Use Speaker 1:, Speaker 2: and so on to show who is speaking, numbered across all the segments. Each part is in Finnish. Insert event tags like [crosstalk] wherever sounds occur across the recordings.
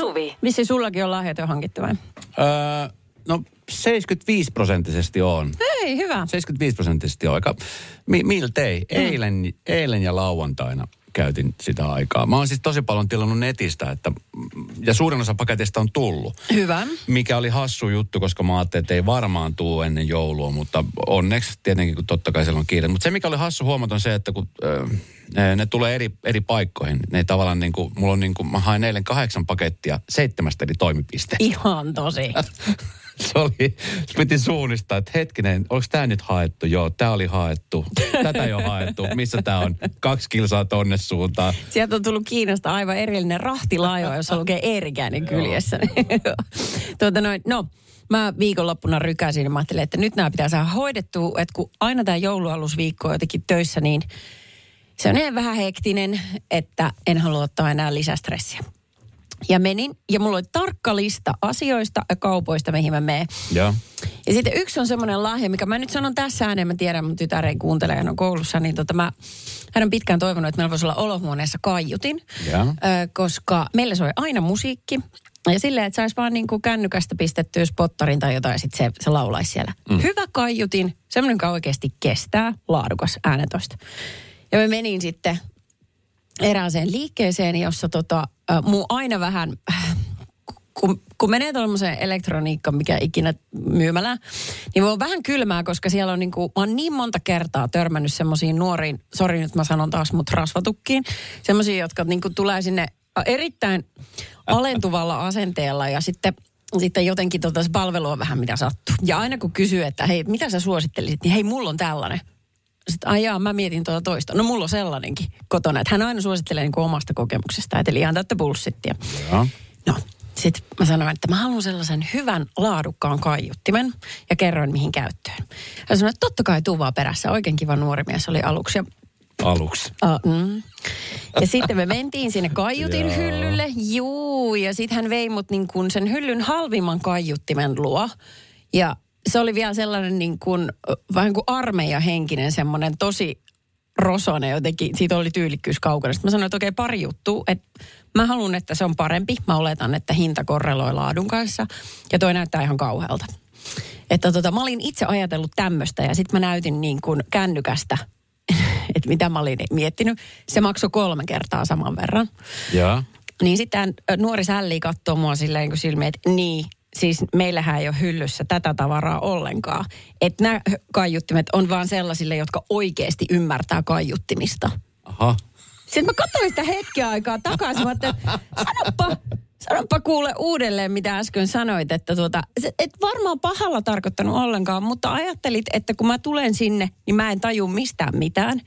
Speaker 1: Suvi.
Speaker 2: Vissi sullakin on lahjat jo hankittu vai?
Speaker 3: Öö, no 75 prosenttisesti on.
Speaker 2: Ei, hyvä.
Speaker 3: 75 prosenttisesti on. Aika, mi, miltei. Eilen, eilen ja lauantaina käytin sitä aikaa. Mä oon siis tosi paljon tilannut netistä, että, ja suurin osa paketeista on tullut.
Speaker 2: Hyvä.
Speaker 3: Mikä oli hassu juttu, koska mä ajattelin, että ei varmaan tuu ennen joulua, mutta onneksi tietenkin, kun totta kai siellä on kiire. Mutta se, mikä oli hassu huomata, on se, että kun ö, ne, tulee eri, eri paikkoihin, ne tavallaan niin kuin, mulla on niin kuin, mä hain eilen kahdeksan pakettia seitsemästä eri toimipisteestä.
Speaker 2: Ihan tosi. [laughs] [laughs]
Speaker 3: se oli, se piti suunnistaa, että hetkinen, onko tämä nyt haettu? Joo, tämä oli haettu. Tätä ei ole haettu. Missä tämä on? Kaksi kilsaa tonne suuntaan.
Speaker 2: Sieltä on tullut Kiinasta aivan erillinen rahtilaiva, [laughs] jossa lukee Eerikäinen kyljessä. [laughs] tuota noin, no, mä viikonloppuna rykäsin ja mä ajattelin, että nyt nämä pitää saada hoidettua, että kun aina tämä joulualusviikko on jotenkin töissä, niin se on niin vähän hektinen, että en halua ottaa enää lisästressiä. Ja menin, ja mulla oli tarkka lista asioista ja kaupoista, mihin mä menen.
Speaker 3: Joo.
Speaker 2: Ja sitten yksi on semmoinen lahja, mikä mä nyt sanon tässä ääneen, mä tiedän, mun tytär ei kuuntele, hän on koulussa, niin tota mä, hän on pitkään toivonut, että meillä voisi olla olohuoneessa kaiutin, ö, koska meillä soi aina musiikki. Ja silleen, että saisi vaan niin kuin kännykästä pistettyä spottarin tai jotain, ja sitten se, se laulaisi siellä. Mm. Hyvä kaiutin, semmoinen, joka oikeasti kestää, laadukas äänetosta. Ja mä menin sitten erääseen liikkeeseen, jossa tota, muu aina vähän, kun, kun menee tuollaiseen elektroniikkaan, mikä ikinä myymälään, niin voi vähän kylmää, koska siellä on niin kuin, mä oon niin monta kertaa törmännyt semmoisiin nuoriin, sori nyt mä sanon taas mut rasvatukkiin, semmoisiin, jotka niin kuin tulee sinne erittäin alentuvalla asenteella ja sitten sitten jotenkin tota, se palvelu on vähän mitä sattuu. Ja aina kun kysyy, että hei, mitä sä suosittelisit, niin hei, mulla on tällainen. Sitten ajaa, mä mietin tuota toista. No mulla on sellainenkin kotona. Että hän aina suosittelee niin kuin omasta kokemuksesta. Eli ihan täyttä bullshittia.
Speaker 3: Joo.
Speaker 2: No, sitten mä sanoin, että mä haluan sellaisen hyvän, laadukkaan kaiuttimen ja kerroin mihin käyttöön. Hän sanoi, että totta kai tuu vaan perässä. Oikein kiva nuori mies oli aluksi. Ja,
Speaker 3: Aluksi.
Speaker 2: uh, mm. ja sitten me mentiin sinne kaiutin [laughs] hyllylle. Juu, ja sitten hän vei mut niin kuin sen hyllyn halvimman kaiuttimen luo. Ja se oli vielä sellainen niin kuin, vähän kuin armeijahenkinen semmoinen tosi rosonen jotenkin. Siitä oli tyylikkyys kaukana. Sitten mä sanoin, että okei, pari juttua. Että mä haluan, että se on parempi. Mä oletan, että hinta korreloi laadun kanssa. Ja toi näyttää ihan kauhealta. Että tota, mä olin itse ajatellut tämmöistä ja sitten mä näytin niin kuin kännykästä, [laughs] että mitä mä olin miettinyt. Se maksoi kolme kertaa saman verran.
Speaker 3: Joo.
Speaker 2: Niin sitten nuori sälli katsoo mua silleen niin kuin silmiin, että niin, siis meillähän ei ole hyllyssä tätä tavaraa ollenkaan. Että nämä kaiuttimet on vaan sellaisille, jotka oikeasti ymmärtää kaiuttimista.
Speaker 3: Aha.
Speaker 2: Sitten mä katsoin sitä hetken aikaa takaisin, mä sanoppa, sanoppa kuule uudelleen, mitä äsken sanoit, että tuota, et varmaan pahalla tarkoittanut ollenkaan, mutta ajattelit, että kun mä tulen sinne, niin mä en taju mistään mitään.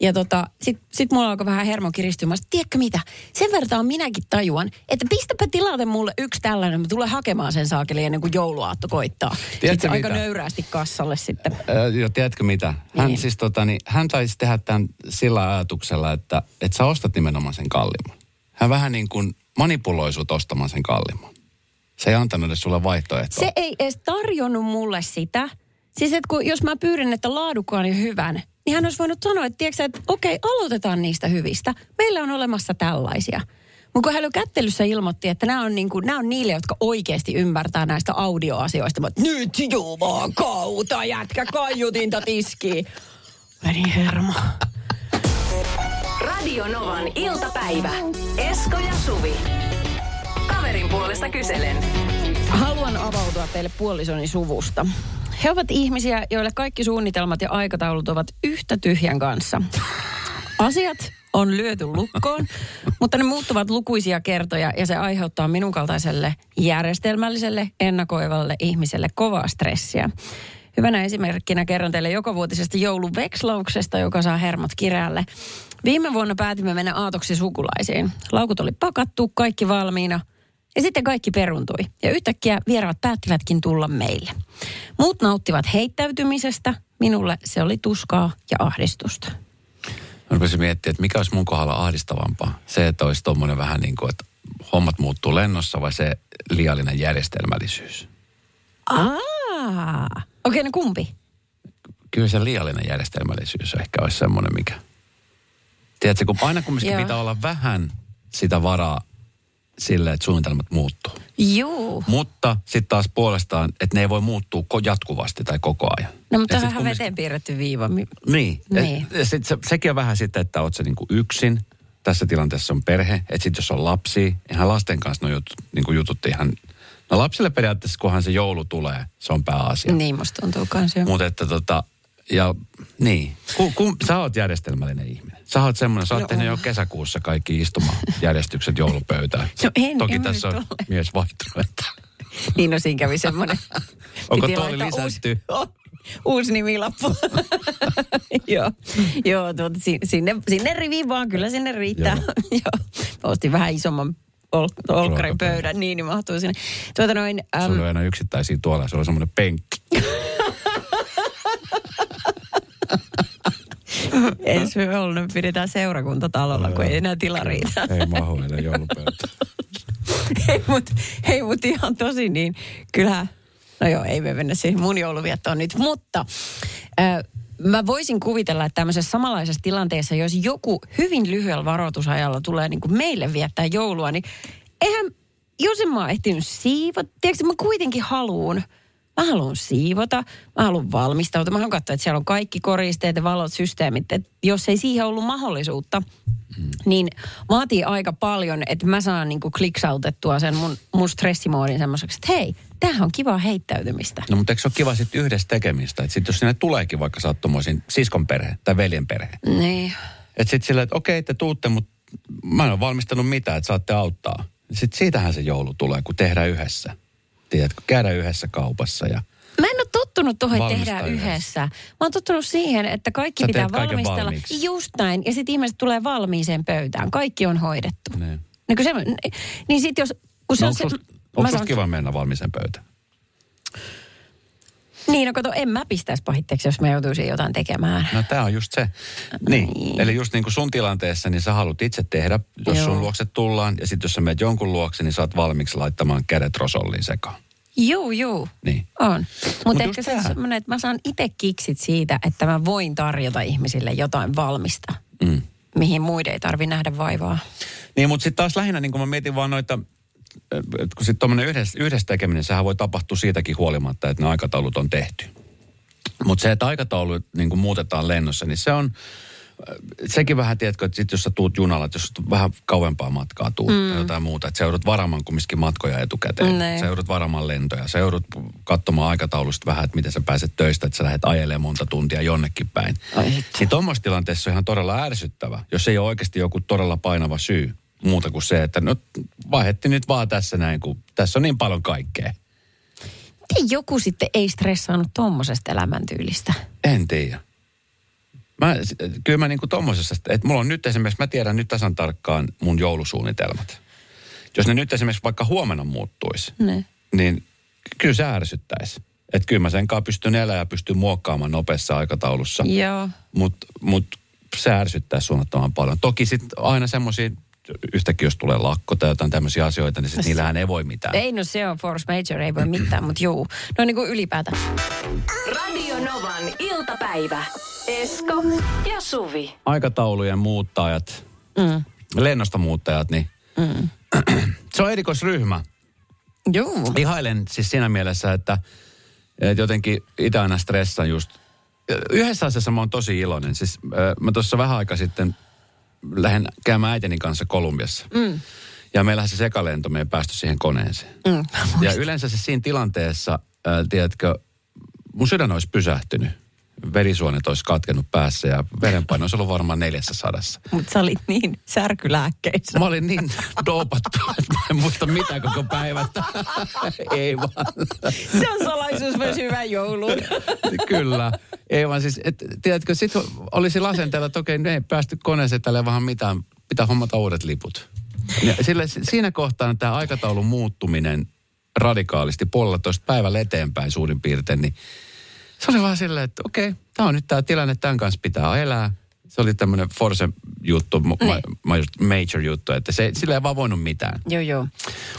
Speaker 2: Ja tota, sit, sit mulla alkoi vähän hermo kiristyä. Mä sanoin, tiedätkö mitä, sen vertaan minäkin tajuan, että pistäpä tilate mulle yksi tällainen, mä tulen hakemaan sen saakeli ennen kuin jouluaatto koittaa.
Speaker 3: Tiedätkö
Speaker 2: Sitten aika
Speaker 3: mitä?
Speaker 2: nöyrästi kassalle sitten.
Speaker 3: Öö, joo, tiedätkö mitä? Hän
Speaker 2: Niin.
Speaker 3: siis tota, niin, hän taisi tehdä tämän sillä ajatuksella, että, että sä ostat nimenomaan sen kallimman. Hän vähän niin kuin manipuloi sut ostamaan sen kallimman. Se ei antanut edes sulle vaihtoehtoa.
Speaker 2: Se ei edes tarjonnut mulle sitä. Siis että kun, jos mä pyydän, että laadukkaan ja hyvän, niin hän olisi voinut sanoa, että, tiedätkö, että okei, aloitetaan niistä hyvistä. Meillä on olemassa tällaisia. Mutta kun hän kättelyssä ilmoitti, että nämä on, niin kuin, nämä on niille, jotka oikeasti ymmärtää näistä audioasioista. Mä, nyt jumakauta, jätkä kaiutinta tiskiin. Meni hermo.
Speaker 1: Radio Novan iltapäivä. Esko ja Suvi. Kaverin puolesta kyselen.
Speaker 2: Haluan avautua teille puolisoni suvusta. He ovat ihmisiä, joille kaikki suunnitelmat ja aikataulut ovat yhtä tyhjän kanssa. Asiat on lyöty lukkoon, [laughs] mutta ne muuttuvat lukuisia kertoja ja se aiheuttaa minun kaltaiselle järjestelmälliselle, ennakoivalle ihmiselle kovaa stressiä. Hyvänä esimerkkinä kerron teille jokavuotisesta jouluvekslauksesta, joka saa hermot kireälle. Viime vuonna päätimme mennä aatoksi sukulaisiin. Laukut oli pakattu, kaikki valmiina. Ja sitten kaikki peruntui. Ja yhtäkkiä vieraat päättivätkin tulla meille. Muut nauttivat heittäytymisestä. Minulle se oli tuskaa ja ahdistusta.
Speaker 3: Mä rupesin miettimään, että mikä olisi mun kohdalla ahdistavampaa. Se, että olisi tommonen vähän niin kuin, että hommat muuttuu lennossa vai se liiallinen järjestelmällisyys.
Speaker 2: Aa, okei, okay, no kumpi?
Speaker 3: Kyllä se liiallinen järjestelmällisyys ehkä olisi semmoinen, mikä... Tiedätkö, kun aina kumminkin pitää olla vähän sitä varaa sille, että suunnitelmat muuttuu.
Speaker 2: Juu.
Speaker 3: Mutta sitten taas puolestaan, että ne ei voi muuttua jatkuvasti tai koko ajan.
Speaker 2: No mutta on vähän veteen piirretty viiva.
Speaker 3: Niin.
Speaker 2: Niin.
Speaker 3: Et, sit se, sekin on vähän sitten, että oot se niinku yksin. Tässä tilanteessa on perhe. Että sitten jos on lapsi, ihan lasten kanssa no jutut, niinku jutut ihan... No lapsille periaatteessa, kunhan se joulu tulee, se on pääasia.
Speaker 2: Niin musta tuntuu kans jo.
Speaker 3: Mutta että tota, ja niin. Ku, ku, sä oot järjestelmällinen ihminen. Sä oot semmoinen, sä oot
Speaker 2: No
Speaker 3: tehnyt jo kesäkuussa kaikki istumajärjestykset joulupöytään. [laughs]
Speaker 2: No en,
Speaker 3: Toki
Speaker 2: en
Speaker 3: tässä on
Speaker 2: ole.
Speaker 3: mies vaihtunut. Että. [laughs]
Speaker 2: Niin no siinä kävi semmoinen. [laughs]
Speaker 3: Onko tuoli lisätty?
Speaker 2: Uusi, uusi nimilappu. joo, joo tuota, si- sinne, sinne riviin vaan, kyllä sinne riittää.
Speaker 3: Joo.
Speaker 2: Ostin vähän isomman ol, olkkarin pöydän, niin, niin mahtuu sinne. Tuota noin,
Speaker 3: Se
Speaker 2: äm,
Speaker 3: oli aina yksittäisiä tuolla, se oli semmoinen penkki. [laughs]
Speaker 2: ensi jouluna pidetään seurakuntatalolla, kun ei enää tila riitä.
Speaker 3: Ei mahu enää joulupöytä.
Speaker 2: hei, [laughs] mut, hei, mut ihan tosi niin. Kyllähän, no joo, ei me mennä siihen mun jouluviettoon nyt, mutta äh, mä voisin kuvitella, että tämmöisessä samanlaisessa tilanteessa, jos joku hyvin lyhyellä varoitusajalla tulee niin kuin meille viettää joulua, niin eihän, jos en mä oon ehtinyt siivota, tiedätkö, mä kuitenkin haluun, Mä haluan siivota, mä haluan valmistautua, mä haluan katsoa, että siellä on kaikki koristeet ja valot, systeemit. Että jos ei siihen ollut mahdollisuutta, mm. niin vaatii aika paljon, että mä saan niinku kliksautettua sen mun, mun stressimoodin semmoiseksi, että hei, tämähän on kiva heittäytymistä.
Speaker 3: No mutta eikö se ole kiva sitten yhdessä tekemistä? Että sitten jos sinne tuleekin vaikka sattumoisin siskon perhe tai veljen perhe.
Speaker 2: Niin.
Speaker 3: Että sitten silleen, että okei, te tuutte, mutta mä en ole valmistanut mitään, että saatte auttaa. Sitten siitähän se joulu tulee, kun tehdään yhdessä. Tiedätkö, käydään yhdessä kaupassa ja...
Speaker 2: Mä en ole tottunut tuohon, että tehdään
Speaker 3: yhdessä.
Speaker 2: yhdessä. Mä oon tottunut siihen, että kaikki
Speaker 3: Sä
Speaker 2: pitää valmistella.
Speaker 3: valmiiksi.
Speaker 2: Just näin. Ja sitten ihmiset tulee valmiiseen pöytään. Kaikki on hoidettu.
Speaker 3: Niin.
Speaker 2: Niin, kun se, niin sitten jos... Kun se
Speaker 3: No,
Speaker 2: on
Speaker 3: onko
Speaker 2: se,
Speaker 3: susta,
Speaker 2: mä
Speaker 3: onko susta
Speaker 2: sanon-
Speaker 3: kiva mennä valmiiseen pöytään?
Speaker 2: Niin, no kato, en mä pistäisi pahitteeksi, jos mä joutuisin jotain tekemään.
Speaker 3: No tämä on just se. Niin. Eli just niin kuin sun tilanteessa, niin sä haluat itse tehdä, jos
Speaker 2: Joo.
Speaker 3: sun luokse tullaan. Ja sitten jos sä menet jonkun luokse, niin sä oot valmiiksi laittamaan kädet rosolliin sekaan.
Speaker 2: Juu, juu.
Speaker 3: Niin.
Speaker 2: On. Mutta
Speaker 3: Mut
Speaker 2: ehkä se semmoinen, että mä saan itse kiksit siitä, että mä voin tarjota ihmisille jotain valmista,
Speaker 3: Mm.
Speaker 2: mihin muiden ei tarvi nähdä vaivaa.
Speaker 3: Niin, mutta sitten taas lähinnä, niin kun mä mietin vaan noita, kun sitten tuommoinen yhdessä, yhdessä tekeminen, sehän voi tapahtua siitäkin huolimatta, että ne aikataulut on tehty. Mutta se, että aikataulut niin kun muutetaan lennossa, niin se on, äh, sekin vähän, tiedätkö, että sit jos sä tuut junalla, että jos vähän kauempaa matkaa tuut mm. tai jotain muuta, että sä joudut varaamaan kumminkin matkoja etukäteen.
Speaker 2: Näin.
Speaker 3: Sä joudut varaamaan lentoja, sä joudut katsomaan aikataulusta vähän, että miten sä pääset töistä, että sä lähdet ajelemaan monta tuntia jonnekin päin.
Speaker 2: Ai.
Speaker 3: Niin tuommoisessa tilanteessa on ihan todella ärsyttävä, jos ei ole oikeasti joku todella painava syy muuta kuin se, että no vaihetti nyt vaan tässä näin, kun tässä on niin paljon kaikkea.
Speaker 2: Miten joku sitten ei stressaanut tommosesta elämäntyylistä?
Speaker 3: En tiedä. Mä, kyllä mä niinku tommosessa, että mulla on nyt esimerkiksi, mä tiedän nyt tasan tarkkaan mun joulusuunnitelmat. Jos ne nyt esimerkiksi vaikka huomenna muuttuisi,
Speaker 2: Ne.
Speaker 3: niin kyllä se ärsyttäisi. Että kyllä mä sen kanssa pystyn elämään ja pystyn muokkaamaan nopeassa aikataulussa.
Speaker 2: Joo.
Speaker 3: Mutta mut se ärsyttää suunnattoman paljon. Toki sitten aina semmoisia, yhtäkkiä jos tulee lakko tai jotain tämmöisiä asioita, niin sit niillähän ei voi mitään.
Speaker 2: Ei, no se on force major, ei voi mitään, mutta juu. No niin kuin ylipäätään.
Speaker 1: Radio Novan iltapäivä. Esko ja Suvi.
Speaker 3: Aikataulujen muuttajat,
Speaker 2: Mm.
Speaker 3: lennosta muuttajat, niin
Speaker 2: Mm. [clears throat]
Speaker 3: se on erikoisryhmä.
Speaker 2: Juu.
Speaker 3: Ihailen siis siinä mielessä, että, että jotenkin itse aina stressan just. Yhdessä asiassa mä oon tosi iloinen. Siis mä tuossa vähän aika sitten lähden käymään äitini kanssa Kolumbiassa. Mm. Ja meillähän se sekalento, me ei päästy siihen koneeseen.
Speaker 2: Mm.
Speaker 3: Ja yleensä se siinä tilanteessa, äh, tiedätkö, mun sydän olisi pysähtynyt. Verisuonet olisi katkennut päässä ja verenpaino olisi ollut varmaan neljässä sadassa.
Speaker 2: Mutta sä olit niin särkylääkkeissä.
Speaker 3: Mä olin niin doopattu, että mä en muista mitään koko päivästä. [laughs] ei vaan.
Speaker 2: Se on salaisuus myös hyvän joulun. [laughs]
Speaker 3: Kyllä. Ei vaan siis, et, tiedätkö, sit olisi lasenteella, että okei, ne ei päästy koneeseen tälle vähän mitään, pitää hommata uudet liput. Ja sille, siinä kohtaa tämä aikataulun muuttuminen radikaalisti puolellatoista päivällä eteenpäin suurin piirtein, niin se oli vaan silleen, että okei, tämä on nyt tämä tilanne, tämän kanssa pitää elää. Se oli tämmöinen force juttu, ma-
Speaker 2: Niin.
Speaker 3: ma- major juttu, että se, sillä ei vaan voinut mitään.
Speaker 2: Joo, joo.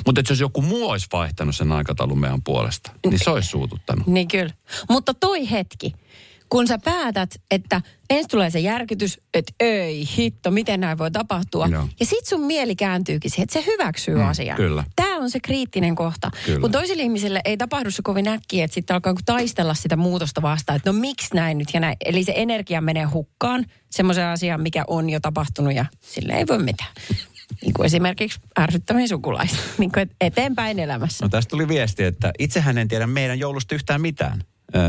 Speaker 3: Mutta jos joku muu olisi vaihtanut sen aikataulun meidän puolesta, niin se olisi suututtanut.
Speaker 2: Niin kyllä. Mutta toi hetki, kun sä päätät, että ensin tulee se järkytys, että ei hitto, miten näin voi tapahtua.
Speaker 3: Joo.
Speaker 2: Ja sit sun mieli kääntyykin siihen, että se hyväksyy
Speaker 3: Mm,
Speaker 2: asian.
Speaker 3: kyllä.
Speaker 2: Tämä on se kriittinen kohta.
Speaker 3: Kyllä.
Speaker 2: Kun toisille ihmisille ei tapahdu se kovin äkkiä, että sitten alkaa taistella sitä muutosta vastaan, että no miksi näin nyt ja näin. Eli se energia menee hukkaan semmoisen asian, mikä on jo tapahtunut ja sille ei voi mitään. [laughs] Niin kuin esimerkiksi ärsyttäviä sukulaista, [laughs] niin kuin et- eteenpäin elämässä.
Speaker 3: No tästä tuli viesti, että itsehän en tiedä meidän joulusta yhtään mitään.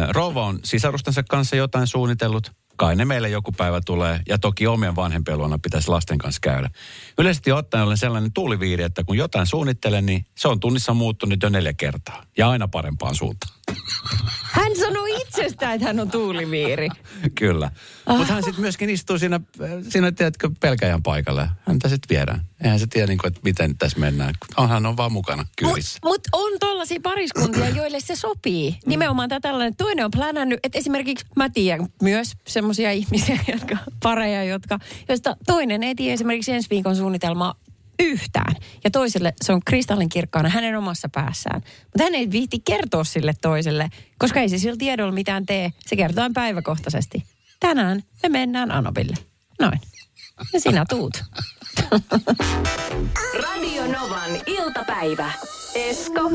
Speaker 3: Rouva on sisarustensa kanssa jotain suunnitellut. Kai ne meille joku päivä tulee. Ja toki omien vanhempien luona pitäisi lasten kanssa käydä. Yleisesti ottaen olen sellainen tuuliviiri, että kun jotain suunnittelen, niin se on tunnissa muuttunut jo neljä kertaa. Ja aina parempaan suuntaan.
Speaker 2: Hän sanoi itsestään, että hän on tuuliviiri.
Speaker 3: Kyllä. Mutta hän sitten myöskin istuu siinä, siinä tiedätkö, pelkäjän paikalla. Häntä sitten viedään. Eihän se tiedä, niin kuin, että miten tässä mennään. Hän on vaan mukana kyydissä.
Speaker 2: Mutta mut on tollaisia pariskuntia, [clears throat] joille se sopii. Nimenomaan tämä tällainen. Toinen on plänännyt, että esimerkiksi mä tiedän myös semmoisia ihmisiä, [laughs] jotka, pareja, jotka, joista toinen ei tiedä esimerkiksi ensi viikon suunnitelmaa yhtään. Ja toiselle se on kristallinkirkkaana hänen omassa päässään. Mutta hän ei viitti kertoa sille toiselle, koska ei se sillä tiedolla mitään tee. Se kertoo päiväkohtaisesti. Tänään me mennään Anobille. Noin. Ja sinä tuut.
Speaker 1: Radio Novan iltapäivä. Esko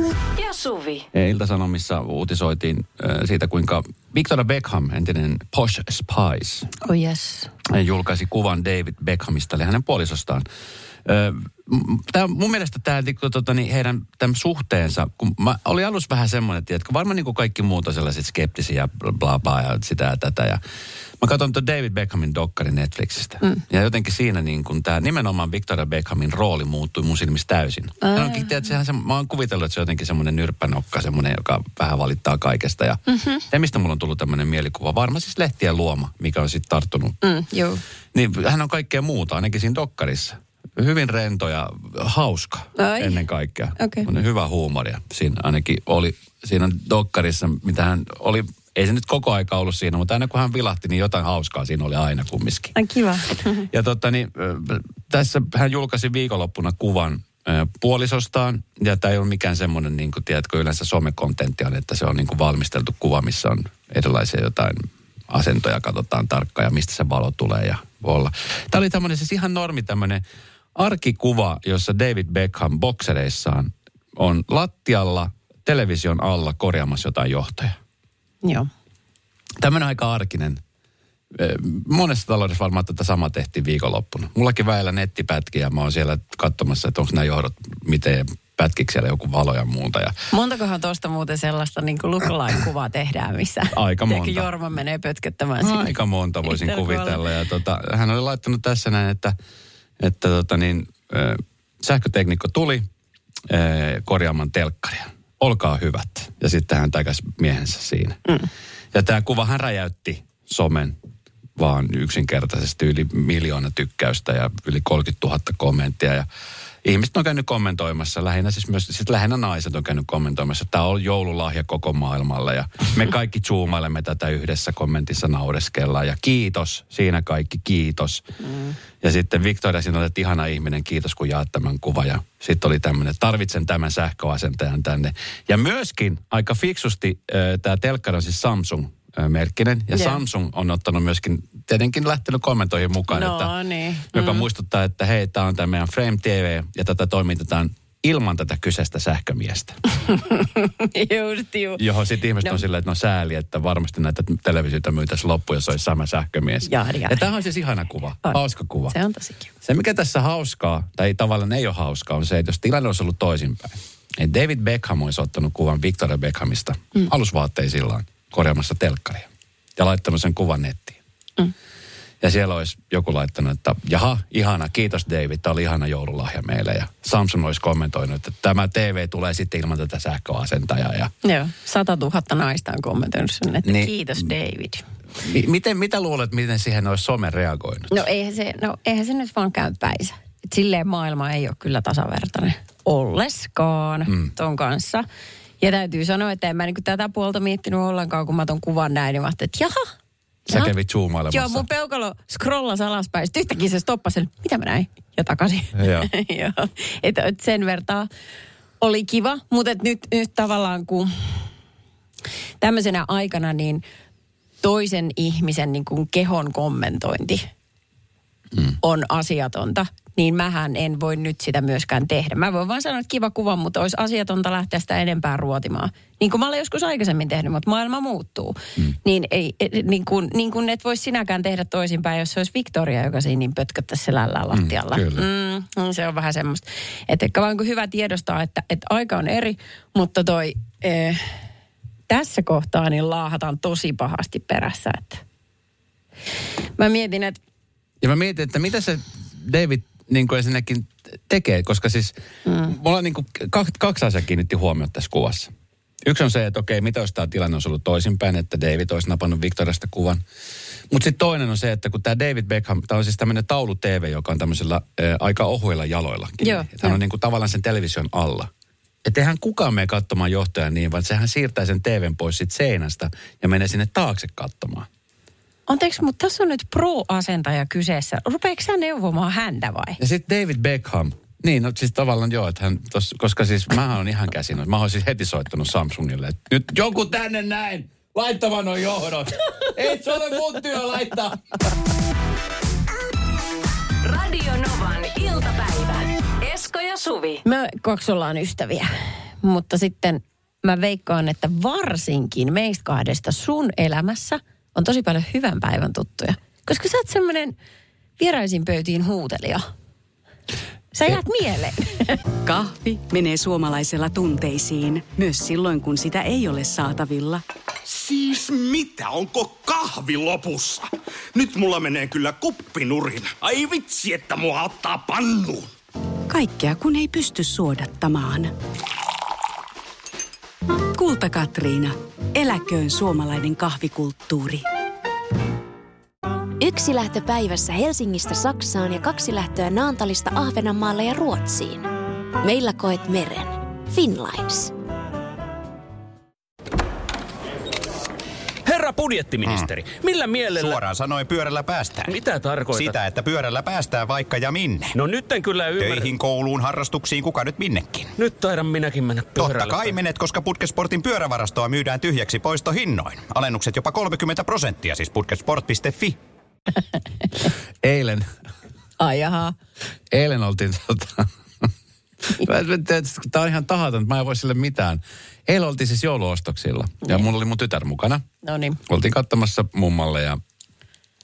Speaker 1: ja Suvi.
Speaker 3: Iltasanomissa uutisoitiin äh, siitä, kuinka Victoria Beckham, entinen Posh Spice,
Speaker 2: Oh yes.
Speaker 3: julkaisi kuvan David Beckhamista, eli hänen puolisostaan. Tää, mun mielestä tämä tota, niin heidän tämän suhteensa, kun mä olin alussa vähän semmoinen, että varmaan niin kuin kaikki muut on sellaiset skeptisiä, bla bla bla ja sitä ja tätä. Ja mä katson tuon David Beckhamin dokkarin Netflixistä. Mm. Ja jotenkin siinä niin kuin tämä nimenomaan Victoria Beckhamin rooli muuttui mun silmissä täysin. Hän onkin, tiedät, sehän se, mä oon kuvitellut, että se on jotenkin semmoinen nyrppänokka, semmoinen, joka vähän valittaa kaikesta. Ja, mm-hmm. mistä mulla on tullut tämmöinen mielikuva? Varmaan siis lehtien luoma, mikä on sitten tarttunut
Speaker 2: Mm, joo.
Speaker 3: niin hän on kaikkea muuta, ainakin siinä dokkarissa. Hyvin rento ja hauska
Speaker 2: Ai.
Speaker 3: ennen kaikkea.
Speaker 2: Okei.
Speaker 3: On hyvä huumoria. Siinä ainakin oli siinä dokkarissa, mitä hän oli, ei se nyt koko aika ollut siinä, mutta aina kun hän vilahti, niin jotain hauskaa siinä oli aina kumminkin.
Speaker 2: Ai kiva. [laughs]
Speaker 3: Ja totta niin, tässä hän julkaisi viikonloppuna kuvan puolisostaan. Ja tämä ei ole mikään semmoinen, niin kuin tiedätkö, yleensä somekontentti on, että se on niin kuin valmisteltu kuva, missä on erilaisia jotain asentoja, katsotaan tarkkaan ja mistä se valo tulee ja voi olla. Tämä oli tämmöinen siis ihan normi tämmöinen arkikuva, jossa David Beckham boksereissaan on lattialla television alla korjaamassa jotain johtoja
Speaker 2: Joo.
Speaker 3: tämmöinen aika arkinen. Ö, Monessa taloudessa varmaan tätä sama tehtiin viikonloppuna. Mullakin väillä nettipätki ja mä oon siellä katsomassa, että onko nämä johdot, miten pätkiksi siellä joku valo ja muuta. Ja
Speaker 2: Montakohan tuosta muuten sellaista niin kuin kuvaa tehdään, missä [clears throat]
Speaker 3: Aika monta.
Speaker 2: Jorma menee pötköttämään sinne.
Speaker 3: aika monta voisin kuvitella. Ja tota, hän oli laittanut tässä näin, että, että tota niin, ö, sähköteknikko tuli ö, korjaamaan telkkaria. Olkaa hyvät. Ja sitten hän takas miehensä siinä. Mm. Ja tämä kuva hän räjäytti somen vaan yksinkertaisesti yli miljoona tykkäystä ja yli 30 000 kommenttia. Ja ihmiset on käynyt kommentoimassa, lähinnä siis myös, siis lähinnä naiset on käynyt kommentoimassa, tämä on joululahja koko maailmalle ja me kaikki zoomailemme tätä yhdessä kommentissa naureskellaan ja kiitos, siinä kaikki, kiitos. Mm. Ja sitten Victoria siinä oli, että ihana ihminen, kiitos kun jaat tämän kuvan ja sitten oli tämmöinen, tarvitsen tämän sähköasentajan tänne. Ja myöskin aika fiksusti tämä telkkari on siis Samsung merkkinen. Ja
Speaker 2: Joo.
Speaker 3: Samsung on ottanut myöskin, tietenkin lähtenyt kommentoihin mukaan,
Speaker 2: No
Speaker 3: että,
Speaker 2: niin.
Speaker 3: joka muistuttaa, että hei, tämä on tämä meidän Frame TV ja tätä toimitetaan ilman tätä kyseistä sähkömiestä. [laughs]
Speaker 2: Just juu.
Speaker 3: Johon sitten ihmiset
Speaker 2: No.
Speaker 3: on silleen, että no sääli, että varmasti näitä televisioita myytäisiin loppuun, jos olisi sama sähkömies.
Speaker 2: Jaari, jaari.
Speaker 3: Ja tämä on siis ihana kuva,
Speaker 2: On.
Speaker 3: hauska kuva.
Speaker 2: Se on tosi kiva.
Speaker 3: Se, mikä tässä hauskaa, tai tavallaan ei ole hauskaa, on se, että jos tilanne olisi ollut toisinpäin. Että David Beckham olisi ottanut kuvan Victoria Beckhamista mm. alusvaatteisillaan korjaamassa telkkaria. Ja laittanut sen kuvan nettiin.
Speaker 2: Mm.
Speaker 3: Ja siellä olisi joku laittanut, että jaha, ihana, kiitos David, tämä oli ihana joululahja meille. Ja Samsung olisi kommentoinut, että tämä TV tulee sitten ilman tätä sähköasentajaa. Ja
Speaker 2: Joo, sata tuhatta naista on kommentoinut sen, että
Speaker 3: Niin.
Speaker 2: kiitos David.
Speaker 3: mi- miten, mitä luulet, miten siihen olisi some reagoinut?
Speaker 2: No eihän se, no, eihän se nyt vaan käy päinsä. silleen maailma ei ole kyllä tasavertainen olleskaan mm. ton kanssa. Ja täytyy sanoa, että en mä niinku tätä puolta miettinyt ollenkaan, kun mä ton kuvan näin, niin mä että jaha.
Speaker 3: Sä
Speaker 2: jaha.
Speaker 3: kävit zoomailemassa.
Speaker 2: Joo, mun peukalo scrollasi alaspäin. Sitten yhtäkkiä se stoppasi sen, mitä mä näin? Ja takaisin.
Speaker 3: Joo. [laughs]
Speaker 2: Joo. Et, et sen vertaa oli kiva, mutta et nyt, nyt tavallaan kun tämmöisenä aikana niin toisen ihmisen niin kuin kehon kommentointi mm. on asiatonta, niin mähän en voi nyt sitä myöskään tehdä. Mä voin vaan sanoa, että kiva kuva, mutta olisi asiatonta lähteä sitä enempää ruotimaan. Niin kuin mä olen joskus aikaisemmin tehnyt, mutta maailma muuttuu. Mm. Niin, ei, niin, kuin, niin kuin et voisi sinäkään tehdä toisinpäin, jos se olisi Victoria, joka siinä niin pötköttäisi selällään lattialla.
Speaker 3: Mm, kyllä.
Speaker 2: Mm, se on vähän semmoista. Että ehkä vaan hyvä tiedostaa, että, että aika on eri, mutta toi... Eh, tässä kohtaa niin laahataan tosi pahasti perässä. Että. Mä mietin, että
Speaker 3: Ja mä mietin, että mitä se David niin kuin ensinnäkin tekee, koska siis mm. mulla niin kuin kaksi, kaksi asiaa kiinnitti huomiota tässä kuvassa. Yksi on se, että okei, mitä jos tämä tilanne olisi ollut toisinpäin, että David olisi napannut Victoriasta kuvan. Mutta sitten toinen on se, että kun tämä David Beckham, tämä on siis tämmöinen taulu-TV, joka on tämmöisellä ä, aika ohuilla jaloilla.
Speaker 2: Joo,
Speaker 3: Hän on niin kuin tavallaan sen television alla. Että eihän kukaan mene katsomaan johtajan niin, vaan sehän siirtää sen TVn pois siitä seinästä ja menee sinne taakse katsomaan.
Speaker 2: Anteeksi, mutta tässä on nyt pro-asentaja kyseessä. Rupeeko sä neuvomaan häntä vai?
Speaker 3: Ja sitten David Beckham. Niin, no siis tavallaan joo, että hän tos, koska siis mähän on ihan käsin. Mä olisin heti soittanut Samsungille, että nyt joku tänne näin, laittamaan on johdot. Ei se ole mun työ laittaa.
Speaker 1: Radio Novan iltapäivä. Esko ja Suvi.
Speaker 2: Me kaksi ollaan ystäviä, mutta sitten mä veikkaan, että varsinkin meistä kahdesta sun elämässä on tosi paljon hyvän päivän tuttuja. Koska sä oot semmoinen vieraisiin pöytiin huutelija. Sä jäät mieleen. [laughs]
Speaker 4: Kahvi menee suomalaisella tunteisiin, myös silloin kun sitä ei ole saatavilla.
Speaker 5: Siis mitä? Onko kahvi lopussa? Nyt mulla menee kyllä kuppinurin. Ai vitsi, että mua ottaa pannuun.
Speaker 4: Kaikkea kun ei pysty suodattamaan. Kulta Katriina. Eläköön suomalainen kahvikulttuuri.
Speaker 6: Yksi lähtö päivässä Helsingistä Saksaan ja kaksi lähtöä Naantalista Ahvenanmaalle ja Ruotsiin. Meillä koet meren. Finlines.
Speaker 7: Budjettiministeri, millä mielellä...
Speaker 8: Suoraan sanoen pyörällä päästään.
Speaker 7: Mitä tarkoitat?
Speaker 8: Sitä, että pyörällä päästään vaikka ja minne.
Speaker 7: No nyt en kyllä ymmärrä.
Speaker 8: Töihin, kouluun, harrastuksiin, kuka nyt minnekin.
Speaker 7: Nyt taidan minäkin mennä pyörällä.
Speaker 8: Totta kai menet, koska Putkesportin pyörävarastoa myydään tyhjäksi poistohinnoin. Alennukset jopa 30 prosenttia, siis putkesport.fi. [laughs]
Speaker 3: Eilen,
Speaker 2: Ai jaha.
Speaker 3: eilen oltiin tota... [laughs] Tämä on ihan tahaton, että mä en voi sille mitään. Eilen oltiin siis jouluostoksilla ja mulla oli mun tytär mukana.
Speaker 2: No niin.
Speaker 3: Oltiin katsomassa mummalle ja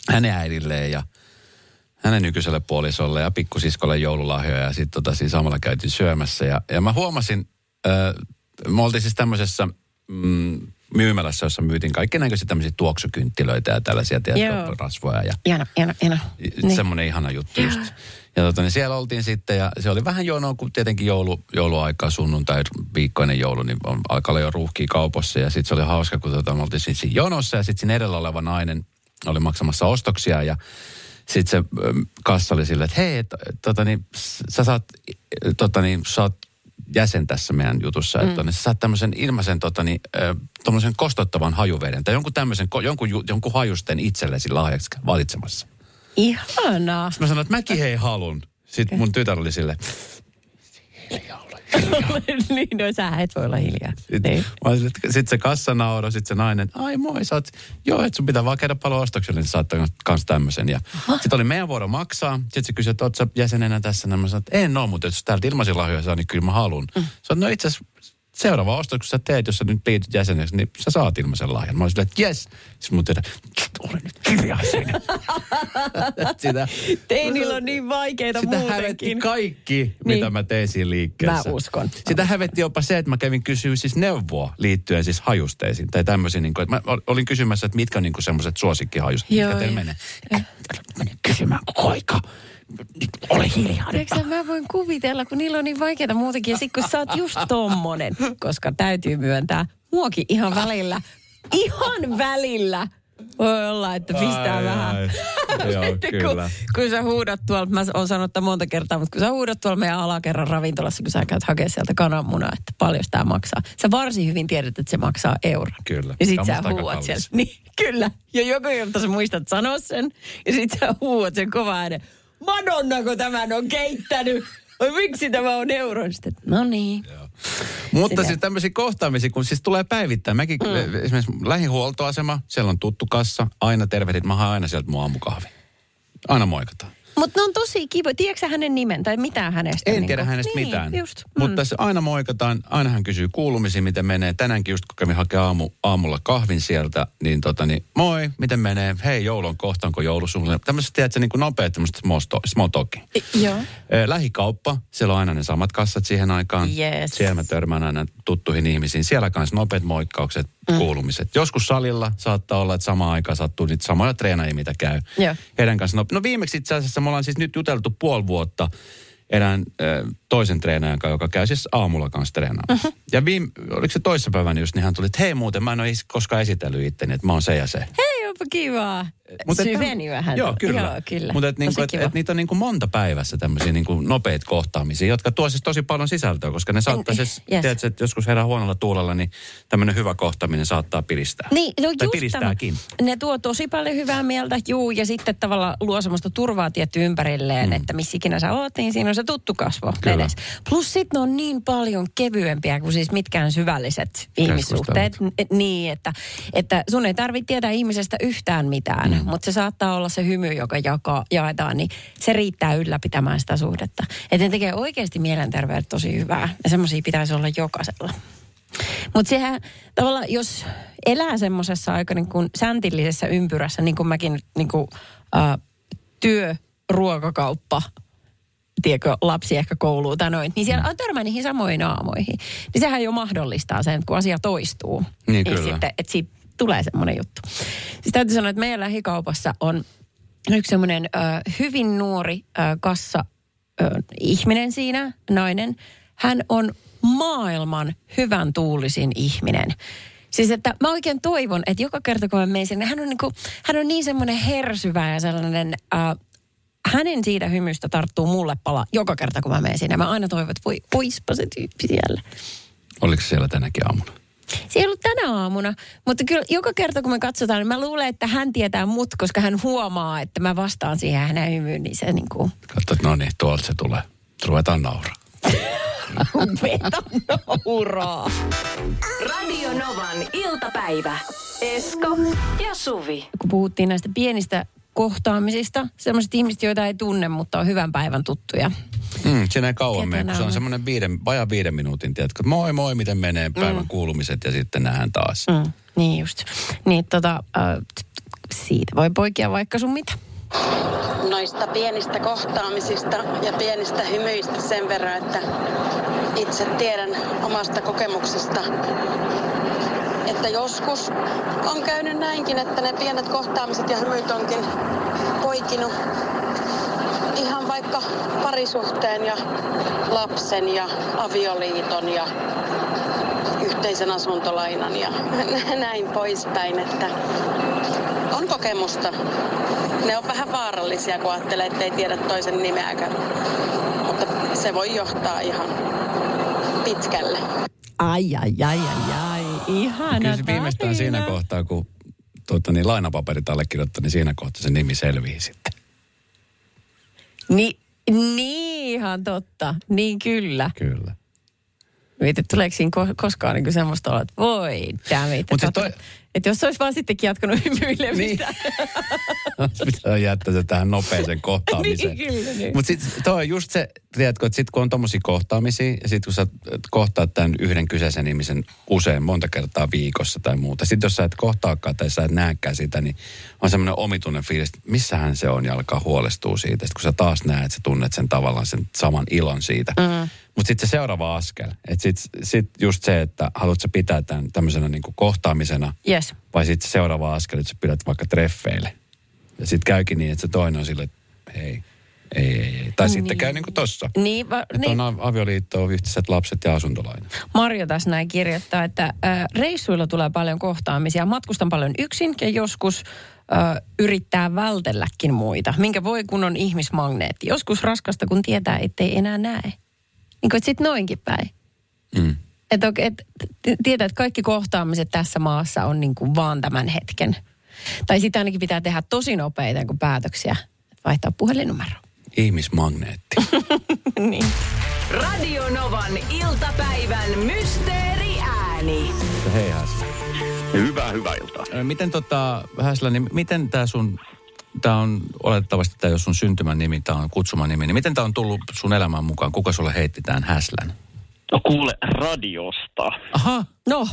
Speaker 3: hänen äidilleen ja hänen nykyiselle puolisolle ja pikkusiskolle joululahjoja ja sitten tota, siinä samalla käytiin syömässä. Ja, ja mä huomasin, äh, me oltiin siis tämmöisessä mm, myymälässä, jossa myytiin kaikki näköisiä tämmöisiä tuoksukynttilöitä ja tällaisia, tiedätkö, rasvoja ja
Speaker 2: Ihana, ihana, ihana.
Speaker 3: niin. semmoinen ihana juttu just. Ja tota, niin siellä oltiin sitten ja se oli vähän jonoa, kun tietenkin joulu, jouluaikaa sunnuntai, viikkoinen joulu, niin on, olla jo ruuhkia kaupassa. Ja sitten se oli hauska, kun tota, me oltiin siinä, siinä jonossa ja sitten siinä edellä oleva nainen oli maksamassa ostoksia ja sitten se kassa oli silleen, että hei, tota, niin, s- sä saat, tota, niin, sä oot jäsen tässä meidän jutussa, että niin, sä saat tämmöisen ilmaisen tota, niin, kostottavan hajuveden tai jonkun tämmöisen, jonkun, jonkun hajusten itsellesi lahjaksi valitsemassa.
Speaker 2: Ihanaa.
Speaker 3: Mä sanoin, että mäkin hei halun. Sitten mun tytär oli sille. [laughs]
Speaker 2: niin, no sä et voi olla hiljaa. Niin.
Speaker 3: Sitten sit se kassa sitten se nainen, ai moi, sä oot, joo, että sun pitää vaan käydä paljon ostokselle, niin saat kans tämmöisen. Ja sitten oli meidän vuoro maksaa. Sitten se kysyi, että oot sä jäsenenä tässä? Ja mä sanoin, että en oo, mutta jos täältä ilmaisia lahjoja saa, niin kyllä mä halun. Mm. Sanoin, no itse asiassa seuraava ostos, kun sä teet, jos sä nyt liityt jäseneksi, niin sä saat ilmaisen lahjan. Mä olin silleen, että jes. Sitten mun tytär, ole nyt kirjaisen. [laughs] Sitä,
Speaker 2: Teinillä on niin vaikeita
Speaker 3: sitä hävetti
Speaker 2: muutenkin.
Speaker 3: kaikki,
Speaker 2: Niin.
Speaker 3: mitä mä tein siinä liikkeessä.
Speaker 2: Mä uskon.
Speaker 3: Sitä hävetti jopa se, että mä kävin kysyä siis neuvoa liittyen siis hajusteisiin. Tai tämmöisiin, niin kuin, että mä ol- olin kysymässä, että mitkä on niin semmoiset suosikkihajustet,
Speaker 2: Joo,
Speaker 3: mitkä teillä menee. Älä mene kysymään koko aika. Nyt ole hiljaa. nyt.
Speaker 2: Tiedätkö, sä, mä voin kuvitella, kun niillä on niin vaikeaa muutenkin. Ja sit kun sä oot just tommonen, koska täytyy myöntää, muokin ihan välillä, ihan välillä Voi olla, että pistää
Speaker 3: Ai,
Speaker 2: vähän.
Speaker 3: ai. [laughs] Joo, kyllä.
Speaker 2: Kun, kun sä huudat tuolla, mä oon sanonut tämän monta kertaa, mutta kun sä huudat tuolla meidän alakerran ravintolassa, kun sä käyt hakemaan sieltä kananmunaa, että paljon tämä maksaa. Sä varsin hyvin tiedät, että se maksaa euron.
Speaker 3: Kyllä.
Speaker 2: Ja sit sä huuat sieltä. [laughs] Niin, kyllä. Ja joku ilta sä muistat sanoa sen. Ja sit sä huuat sen kova äänen. Madonnako tämän on keittänyt? Vai miksi tämä on euron? Sitten, no niin.
Speaker 3: Mutta
Speaker 2: Silleen.
Speaker 3: siis tämmöisiä kohtaamisia, kun siis tulee päivittäin. Mäkin mm. esimerkiksi lähihuoltoasema, siellä on tuttu kassa, aina tervehdit, mä haen aina sieltä mun aamukahvi. Aina moikataan.
Speaker 2: Mutta ne on tosi kiva. Tiedätkö sä hänen nimen tai mitään hänestä?
Speaker 3: En
Speaker 2: niin
Speaker 3: tiedä
Speaker 2: kuin?
Speaker 3: hänestä
Speaker 2: niin,
Speaker 3: mitään.
Speaker 2: Just. Mm.
Speaker 3: Mutta se aina moikataan, aina hän kysyy kuulumisia, miten menee. Tänäänkin just kun kävin hakemaan aamu, aamulla kahvin sieltä, niin tota niin, moi, miten menee? Hei, joulu on kohta, onko joulusuunnitelma? Tämmöiset, tiedätkö, niin kuin nopeat tämmöiset small.
Speaker 2: Joo.
Speaker 3: Lähikauppa, siellä on aina ne samat kassat siihen aikaan.
Speaker 2: Yes.
Speaker 3: Siellä mä törmään aina tuttuihin ihmisiin. Siellä kanssa nopeat moikkaukset, mm. kuulumiset. Joskus salilla saattaa olla, että samaan aikaan sattuu niitä samoja treenaajia, mitä käy.
Speaker 2: Joo.
Speaker 3: Heidän kanssa. No, no viimeksi itse asiassa me ollaan siis nyt juteltu puoli vuotta erään ö, toisen treenaajan kanssa, joka käy siis aamulla kanssa treenaamassa.
Speaker 2: Mhm.
Speaker 3: Ja viime, oliko se toissapäivänä just, niin hän tuli, että hei muuten, mä en ole koskaan esitellyt itteni, että mä oon se ja se.
Speaker 2: Hei, onpa kivaa.
Speaker 3: Mut et-
Speaker 2: Syveni vähän.
Speaker 3: Joo, kyllä.
Speaker 2: Joo, kyllä.
Speaker 3: Mutta et, niinku, et, et niitä on niinku monta päivässä tämmöisiä niinku nopeita kohtaamisia, jotka tuo siis tosi paljon sisältöä, koska ne saattaa
Speaker 2: En-
Speaker 3: siis,
Speaker 2: yes.
Speaker 3: tiedätkö, että joskus herää huonolla tuulella, niin tämmöinen hyvä kohtaaminen saattaa piristää.
Speaker 2: Niin, no
Speaker 3: tai piristääkin.
Speaker 2: Tämä. Ne tuo tosi paljon hyvää mieltä, juu, ja sitten tavallaan luo semmoista turvaa tietty ympärilleen, mm. että missä ikinä sä oot, niin siinä on se tuttu kasvo
Speaker 3: Kyllä.
Speaker 2: Edes. Plus sitten ne on niin paljon kevyempiä kuin siis mitkään syvälliset ihmissuhteet. Niin, että, että sun ei tarvitse tietää ihmisestä yhtään mitään, mm. mutta se saattaa olla se hymy, joka jakaa, jaetaan, niin se riittää ylläpitämään sitä suhdetta. Että ne tekee oikeasti mielenterveydet tosi hyvää, ja semmoisia pitäisi olla jokaisella. Mutta sehän tavallaan, jos elää semmoisessa aika niin kuin säntillisessä ympyrässä, niin kuin mäkin niin kuin, äh, työ, ruokakauppa, tiedätkö, lapsi ehkä kouluun tai noin, niin siellä on törmää niihin samoihin aamoihin. Niin sehän jo mahdollistaa sen, että kun asia toistuu,
Speaker 3: Niin, kyllä.
Speaker 2: sitten, että siitä tulee semmoinen juttu. Siis täytyy sanoa, että meidän lähikaupassa on yksi semmoinen äh, hyvin nuori äh, kassa äh, ihminen siinä, nainen. Hän on maailman hyvän tuulisin ihminen. Siis että mä oikein toivon, että joka kerta kun mä menen sinne, hän on, niin kuin, hän on niin semmoinen hersyvä ja sellainen, äh, hänen siitä hymystä tarttuu mulle pala joka kerta kun mä menen sinne. Mä aina toivon, että voi, oispa se tyyppi siellä.
Speaker 3: Oliko se siellä tänäkin aamuna?
Speaker 2: Se ei ollut tänä aamuna, mutta kyllä joka kerta kun me katsotaan, niin mä luulen, että hän tietää mut, koska hän huomaa, että mä vastaan siihen hänen hymyyn, niin se niin kuin
Speaker 3: Katso, että no niin, tuolta se tulee. Ruvetaan nauraa. [laughs]
Speaker 2: vetä nauraa.
Speaker 1: Radio Novan iltapäivä. Esko ja Suvi.
Speaker 2: Kun puhuttiin näistä pienistä kohtaamisista, sellaiset ihmiset, joita ei tunne, mutta on hyvän päivän tuttuja.
Speaker 3: Mm, siinä ei kauan mene, kun se on semmoinen viiden, vajaa viiden minuutin, tiedätkö, moi moi, miten menee päivän mm. kuulumiset ja sitten nähdään taas.
Speaker 2: Mm, niin just. Niin tota, äh, siitä voi poikia vaikka sun mitä.
Speaker 9: noista pienistä kohtaamisista ja pienistä hymyistä sen verran, että itse tiedän omasta kokemuksesta, että joskus on käynyt näinkin, että ne pienet kohtaamiset ja hymyt onkin poikinut ihan vaikka parisuhteen ja lapsen ja avioliiton ja yhteisen asuntolainan ja [laughs] näin poispäin, että on kokemusta. Ne on vähän vaarallisia, kun ajattelee, että ei tiedä toisen nimeäkään. Mutta se voi johtaa ihan pitkälle.
Speaker 2: Ai, ai, ai, ai, ai. Ihana
Speaker 3: Kyllä se viimeistään
Speaker 2: tarina.
Speaker 3: siinä kohtaa, kun tuota, niin lainapaperit allekirjoittaa, niin siinä kohtaa se nimi selvii sitten.
Speaker 2: Ni, niin, ihan totta. Niin kyllä.
Speaker 3: Kyllä.
Speaker 2: Mietit, tuleeko siinä ko- koskaan niin semmoista olla, että voi damn
Speaker 3: Mut siis toi-
Speaker 2: Että jos se olisi vaan sittenkin jatkanut hymyilemistä. [laughs] [laughs]
Speaker 3: Pitää jättää se tähän nopeeseen kohtaamiseen.
Speaker 2: Niin, kyllä, niin.
Speaker 3: Mutta sitten toi on just se, tiedätkö, että sitten kun on tommosia kohtaamisia, ja sitten kun sä kohtaat tämän yhden kyseisen ihmisen usein monta kertaa viikossa tai muuta. Sitten jos sä et kohtaakaan tai sä et näekään sitä, niin on semmoinen omituinen fiilis, että missähän se on ja alkaa huolestua siitä. Sitten kun sä taas näet, sä tunnet sen tavallaan sen saman ilon siitä. Mm. Mutta sitten se seuraava askel, että sitten sit just se, että haluatko pitää tämän tämmöisenä niinku kohtaamisena,
Speaker 2: Yes.
Speaker 3: vai sitten se seuraava askel, että sä pidät vaikka treffeille. Ja sitten käykin niin, että se toinen on sille, että hei, Ei, ei, ei. Tai sitten käy niin kuin tossa.
Speaker 2: Niin, va,
Speaker 3: Että
Speaker 2: niin.
Speaker 3: on avioliitto, yhteiset lapset ja asuntolaina.
Speaker 2: Marjo tässä näin kirjoittaa, että äh, reissuilla tulee paljon kohtaamisia. Matkustan paljon yksin ja joskus äh, yrittää vältelläkin muita. Minkä voi, kun on ihmismagneetti. Joskus raskasta, kun tietää, ettei enää näe. Niin kuin sitten noinkin päin.
Speaker 3: Mm.
Speaker 2: Et, t- tietää, että kaikki kohtaamiset tässä maassa on niin kuin vaan tämän hetken. Tai sitten ainakin pitää tehdä tosi nopeita niin kuin päätöksiä. Vaihtaa puhelinnumero.
Speaker 3: Ihmismagneetti. [laughs]
Speaker 2: niin.
Speaker 1: Radio Novan iltapäivän mysteeriääni.
Speaker 3: Hei Häslä.
Speaker 10: Hyvää, hyvää iltaa.
Speaker 3: Ö, Miten tota, Häslä, niin miten tämä sun, tämä on oletettavasti tämä jos sun syntymän nimi, tämä on kutsuman nimi, niin miten tämä on tullut sun elämään mukaan? Kuka sulle heitti tämän Häslän?
Speaker 10: No kuule, radiosta.
Speaker 3: Aha.
Speaker 2: No.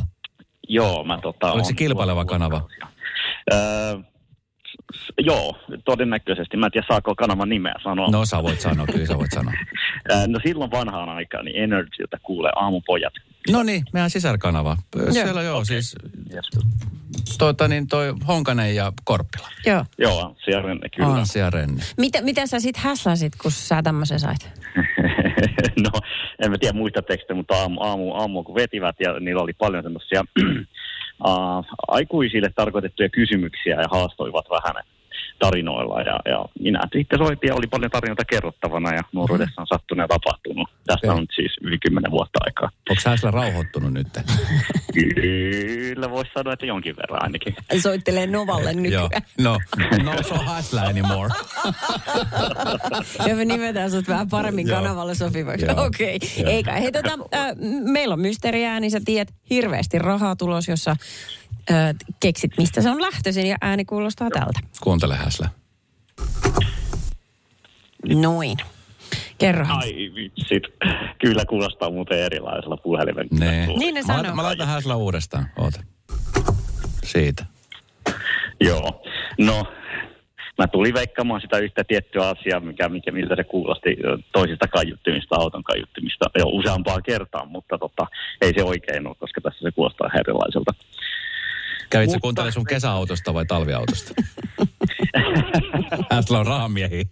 Speaker 10: Joo, mä tota...
Speaker 3: Oliko se kilpaileva kanava?
Speaker 10: Öö, joo, todennäköisesti. Mä en tiedä, saako kanavan nimeä sanoa.
Speaker 3: No sä voit sanoa, kyllä sä voit sanoa. [laughs]
Speaker 10: No silloin vanhaan aikaan, niin Energyltä kuulee aamupojat.
Speaker 3: No niin, meidän sisarkanava. Siellä joo, okay. siis tuota, niin toi Honkanen ja Korppila.
Speaker 2: Joo.
Speaker 10: Joo, siellä kyllä.
Speaker 3: Anssi ja Renni.
Speaker 2: Mitä, mitä sä sit häsläsit, kun sä tämmöisen sait? [laughs]
Speaker 10: no, en mä tiedä muista tekstejä, mutta aamu, aamu, aamu kun vetivät ja niillä oli paljon semmoisia [clears throat] aikuisille tarkoitettuja kysymyksiä ja haastoivat vähän tarinoilla. Ja, ja minä sitten soitin ja oli paljon tarinoita kerrottavana ja nuoruudessa on sattunut ja tapahtunut. Tästä on siis yli kymmenen vuotta aikaa.
Speaker 3: Onko Häslä rauhoittunut nyt? [laughs]
Speaker 10: Kyllä voisi sanoa, että jonkin verran ainakin.
Speaker 2: Soittelee Novalle
Speaker 3: Joo.
Speaker 2: nykyään.
Speaker 3: No, no so Häslä anymore. [laughs]
Speaker 2: Ja me nimetään sut vähän paremmin
Speaker 3: Joo.
Speaker 2: kanavalle sopivaksi.
Speaker 3: Joo.
Speaker 2: Okei. Okay.
Speaker 3: Joo.
Speaker 2: Eikä. Hei, tota, äh, meillä on mysteeriääni, sä tiedät hirveästi rahaa tulos, jossa äh, keksit, mistä se on lähtöisin ja ääni kuulostaa tältä.
Speaker 3: Kuuntele Häslä.
Speaker 2: Noin. Kerrohan.
Speaker 10: Ai vitsit. Kyllä kuulostaa muuten erilaisella puhelimen.
Speaker 3: Nee.
Speaker 2: Niin ne
Speaker 3: Mä,
Speaker 2: sanoo.
Speaker 3: laitan- mä laitan Häslä uudestaan. Oota. Siitä.
Speaker 10: Joo. No, mä tulin veikkaamaan sitä yhtä tiettyä asiaa, mikä, mikä, miltä se kuulosti ö, toisista kaiuttimista, auton kaiuttimista jo useampaa kertaa, mutta tota, ei se oikein ole, koska tässä se kuulostaa erilaiselta.
Speaker 3: Kävit sä
Speaker 10: Mutta-
Speaker 3: kuuntelemaan sun kesäautosta vai talviautosta? [laughs] Häslä on rahamiehi.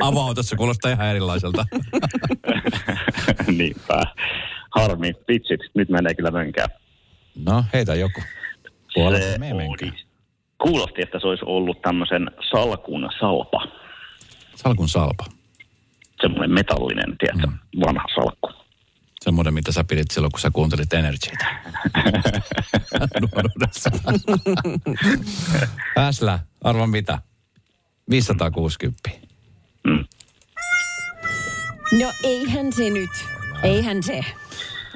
Speaker 3: Avoautossa kuulostaa ihan erilaiselta.
Speaker 10: Niinpä. Harmi, vitsit, nyt menee kyllä mönkään.
Speaker 3: No, heitä joku. Puolesta
Speaker 10: Se
Speaker 3: me menkää.
Speaker 10: Kuulosti, että se olisi ollut tämmöisen salkun salpa.
Speaker 3: Salkun salpa.
Speaker 10: Semmoinen metallinen, tiedätkö, mm. vanha salkku.
Speaker 3: Semmoinen, mitä sä pidit silloin, kun sä kuuntelit Energytä. [laughs] Nuoruudessa. [laughs] Häslä, arva mitä? 560.
Speaker 2: No eihän se nyt. Eihän se.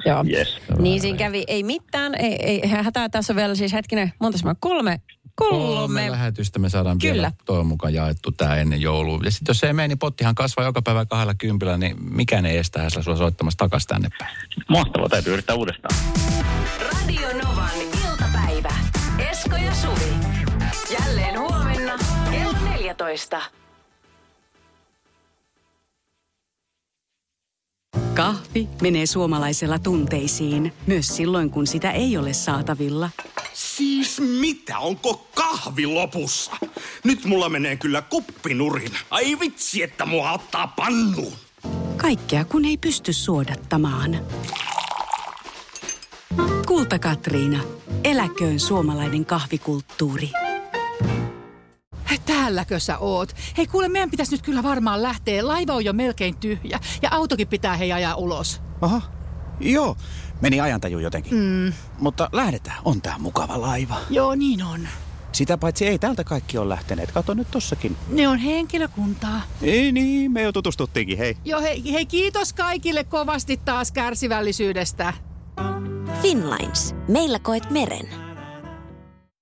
Speaker 2: Joo.
Speaker 10: Yes.
Speaker 2: Niin siinä kävi, ei mitään, ei, ei hätää tässä on vielä siis hetkinen, monta semmoinen, kolme,
Speaker 3: Kolme
Speaker 2: kolme.
Speaker 3: lähetystä me saadaan
Speaker 2: Kyllä.
Speaker 3: vielä toivon mukaan jaettu tää ennen joulua. Ja sitten jos se ei mene, niin pottihan kasvaa joka päivä kahdella kympillä, niin mikään ei estä Häslä sua soittamasta takaisin tänne päin.
Speaker 10: Mahtavaa, täytyy yrittää uudestaan.
Speaker 1: Radio Novan iltapäivä. Esko ja Suvi. Jälleen huomenna kello 14.
Speaker 4: Kahvi menee suomalaisella tunteisiin, myös silloin kun sitä ei ole saatavilla.
Speaker 5: Siis mitä, onko kahvi lopussa? Nyt mulla menee kyllä kuppinurin. Ai vitsi, että mua ottaa pannuun.
Speaker 4: Kaikkea kun ei pysty suodattamaan. Kulta Katriina. Eläköön suomalainen kahvikulttuuri.
Speaker 11: Täälläkö sä oot? Hei kuule, meidän pitäisi nyt kyllä varmaan lähteä. Laiva on jo melkein tyhjä ja autokin pitää hei ajaa ulos.
Speaker 12: Aha, joo. Meni ajantaju jotenkin.
Speaker 11: Mm.
Speaker 12: Mutta lähdetään, on tää mukava laiva.
Speaker 11: Joo, niin on.
Speaker 12: Sitä paitsi ei täältä kaikki ole lähteneet. Kato nyt tossakin.
Speaker 11: Ne on henkilökuntaa.
Speaker 12: Ei niin, me jo tutustuttiinkin, hei.
Speaker 11: Joo, hei, hei kiitos kaikille kovasti taas kärsivällisyydestä.
Speaker 6: Finlines. Meillä koet meren.